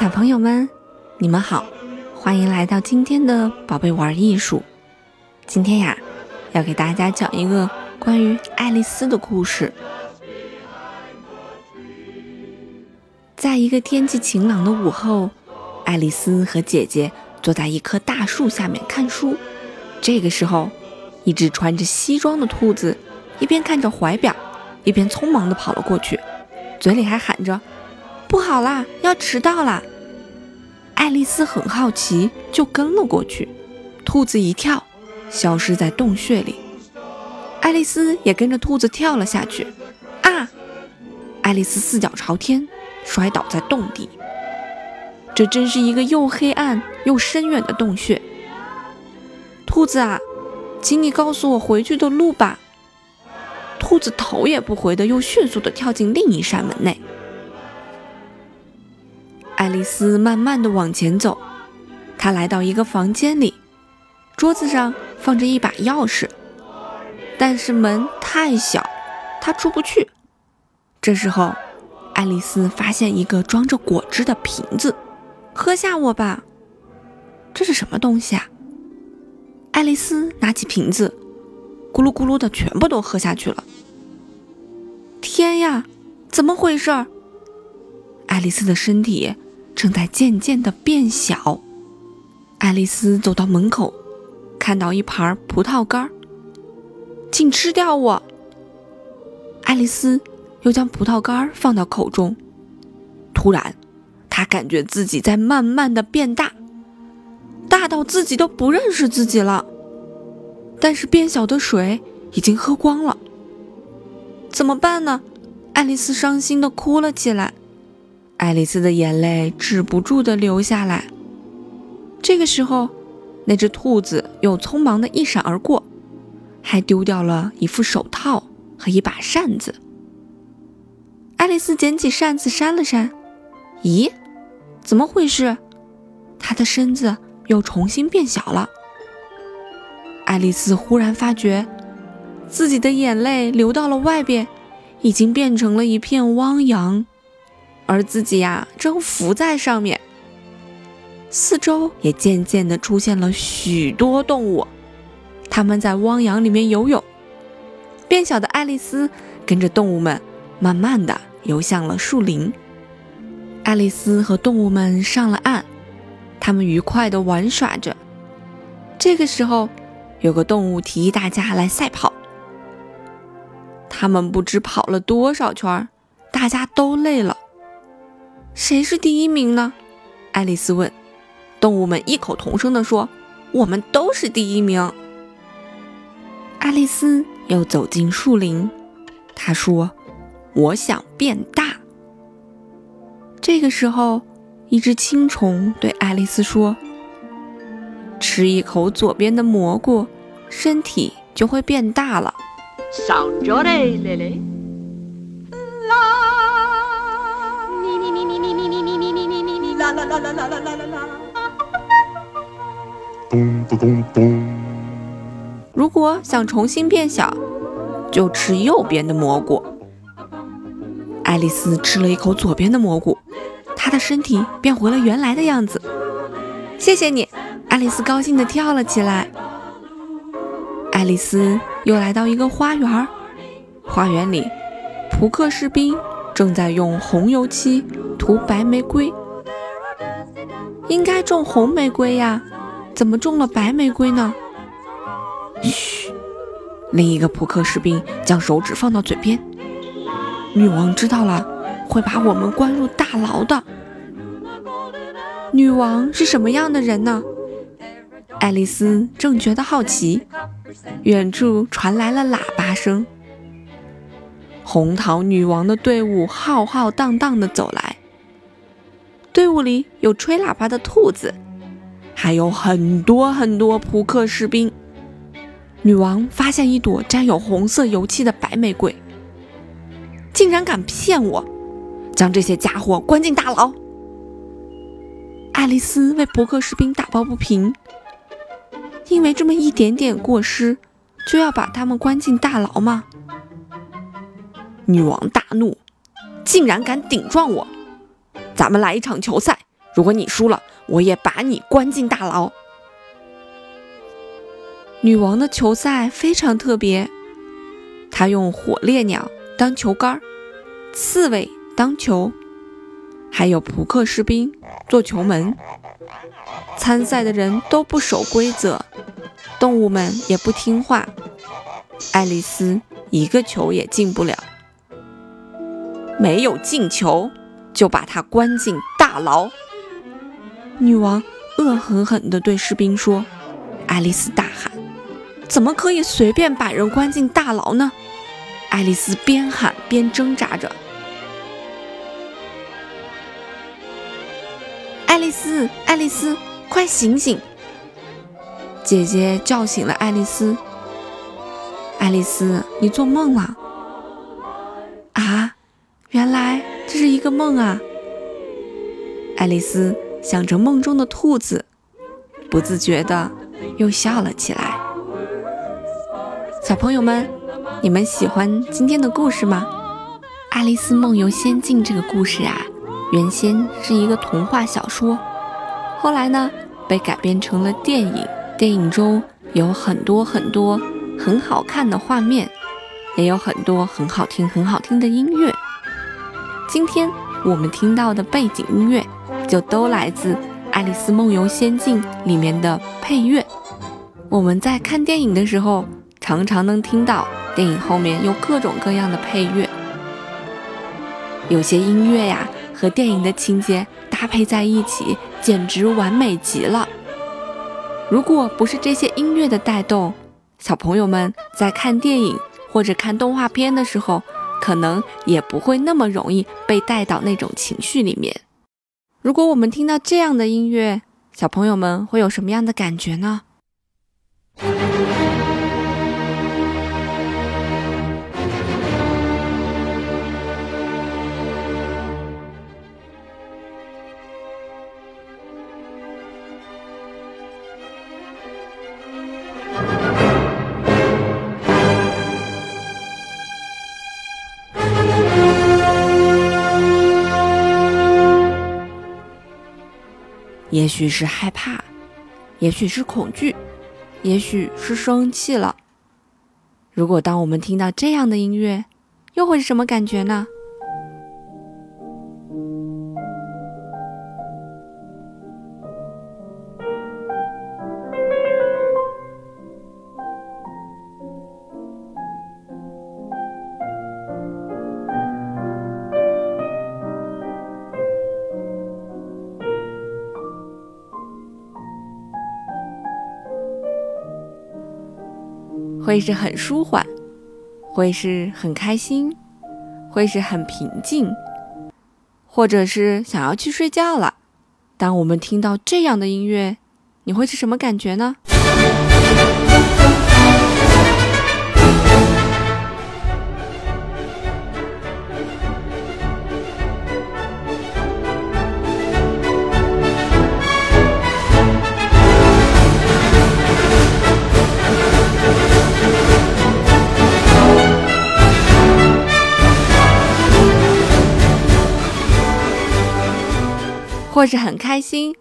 小朋友们，你们好，欢迎来到今天的宝贝玩艺术。今天呀，要给大家讲一个关于爱丽丝的故事。在一个天气晴朗的午后，爱丽丝和姐姐坐在一棵大树下面看书。这个时候，一只穿着西装的兔子一边看着怀表，一边匆忙地跑了过去，嘴里还喊着。不好啦，要迟到啦！爱丽丝很好奇，就跟了过去。兔子一跳，消失在洞穴里。爱丽丝也跟着兔子跳了下去。啊！爱丽丝四脚朝天，摔倒在洞底。这真是一个又黑暗又深远的洞穴。兔子啊，请你告诉我回去的路吧。兔子头也不回的，又迅速的跳进另一扇门内。爱丽丝慢慢的往前走，她来到一个房间里，桌子上放着一把钥匙，但是门太小，她出不去。这时候，爱丽丝发现一个装着果汁的瓶子，喝下我吧。这是什么东西啊？爱丽丝拿起瓶子，咕噜咕噜的全部都喝下去了。天呀，怎么回事？爱丽丝的身体。正在渐渐的变小。爱丽丝走到门口，看到一盘葡萄干请吃掉我！爱丽丝又将葡萄干放到口中。突然，她感觉自己在慢慢的变大，大到自己都不认识自己了。但是变小的水已经喝光了，怎么办呢？爱丽丝伤心的哭了起来。爱丽丝的眼泪止不住的流下来。这个时候，那只兔子又匆忙的一闪而过，还丢掉了一副手套和一把扇子。爱丽丝捡起扇子扇了扇，咦，怎么回事？她的身子又重新变小了。爱丽丝忽然发觉，自己的眼泪流到了外边，已经变成了一片汪洋。而自己呀，正浮在上面。四周也渐渐地出现了许多动物，它们在汪洋里面游泳。变小的爱丽丝跟着动物们，慢慢地游向了树林。爱丽丝和动物们上了岸，他们愉快地玩耍着。这个时候，有个动物提议大家来赛跑。他们不知跑了多少圈，大家都累了。谁是第一名呢？爱丽丝问。动物们异口同声地说：“我们都是第一名。”爱丽丝又走进树林，她说：“我想变大。”这个时候，一只青虫对爱丽丝说：“吃一口左边的蘑菇，身体就会变大了。”啦啦啦啦啦啦啦！咚咚咚咚！如果想重新变小，就吃右边的蘑菇。爱丽丝吃了一口左边的蘑菇，她的身体变回了原来的样子。谢谢你，爱丽丝高兴地跳了起来。爱丽丝又来到一个花园，花园里，扑克士兵正在用红油漆涂白玫瑰。应该种红玫瑰呀，怎么种了白玫瑰呢？嘘，另一个扑克士兵将手指放到嘴边。女王知道了，会把我们关入大牢的。女王是什么样的人呢？爱丽丝正觉得好奇，远处传来了喇叭声。红桃女王的队伍浩浩荡荡地走来。队伍里有吹喇叭的兔子，还有很多很多扑克士兵。女王发现一朵沾有红色油漆的白玫瑰，竟然敢骗我，将这些家伙关进大牢。爱丽丝为扑克士兵打抱不平，因为这么一点点过失，就要把他们关进大牢吗？女王大怒，竟然敢顶撞我！咱们来一场球赛，如果你输了，我也把你关进大牢。女王的球赛非常特别，她用火烈鸟当球杆，刺猬当球，还有扑克士兵做球门。参赛的人都不守规则，动物们也不听话，爱丽丝一个球也进不了。没有进球，就把她关进大牢。女王恶狠狠地对士兵说：“爱丽丝大喊，怎么可以随便把人关进大牢呢？”爱丽丝边喊边挣扎着。爱丽丝，爱丽丝，快醒醒！姐姐叫醒了爱丽丝。爱丽丝，你做梦了？是一个梦啊！爱丽丝。想着梦中的兔子，不自觉的又笑了起来。小朋友们，你们喜欢今天的故事吗？《爱丽丝梦游仙境》这个故事啊，原先是一个童话小说，后来呢被改编成了电影。电影中有很多很多很好看的画面，也有很多很好听很好听的音乐。今天我们听到的背景音乐。就都来自《爱丽丝梦游仙境》里面的配乐。我们在看电影的时候，常常能听到电影后面有各种各样的配乐。有些音乐呀，和电影的情节搭配在一起，简直完美极了。如果不是这些音乐的带动，小朋友们在看电影或者看动画片的时候，可能也不会那么容易被带到那种情绪里面。如果我们听到这样的音乐，小朋友们会有什么样的感觉呢？也许是害怕，也许是恐惧，也许是生气了。如果当我们听到这样的音乐，又会是什么感觉呢？会是很舒缓，会是很开心，会是很平静，或者是想要去睡觉了。当我们听到这样的音乐，你会是什么感觉呢？或是很开心，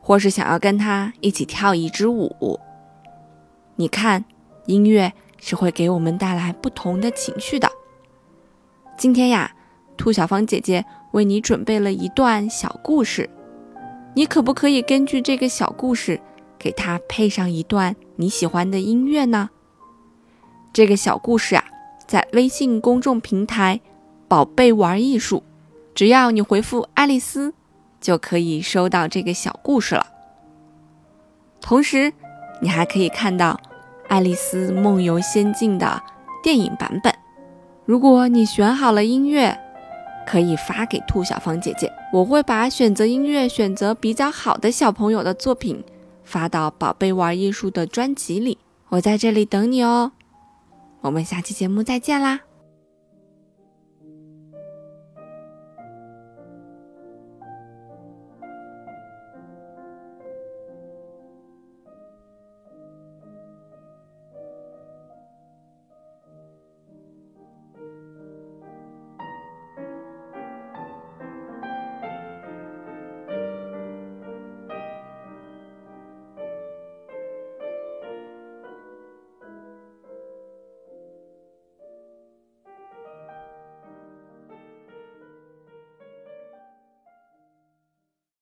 或是想要跟他一起跳一支舞。你看，音乐是会给我们带来不同的情绪的。今天呀，兔小芳姐姐为你准备了一段小故事，你可不可以根据这个小故事，给它配上一段你喜欢的音乐呢？这个小故事啊，在微信公众平台“宝贝玩艺术”，只要你回复“爱丽丝”。就可以收到这个小故事了。同时，你还可以看到《爱丽丝梦游仙境》的电影版本。如果你选好了音乐，可以发给兔小芳姐姐，我会把选择音乐选择比较好的小朋友的作品发到“宝贝玩艺术”的专辑里。我在这里等你哦。我们下期节目再见啦！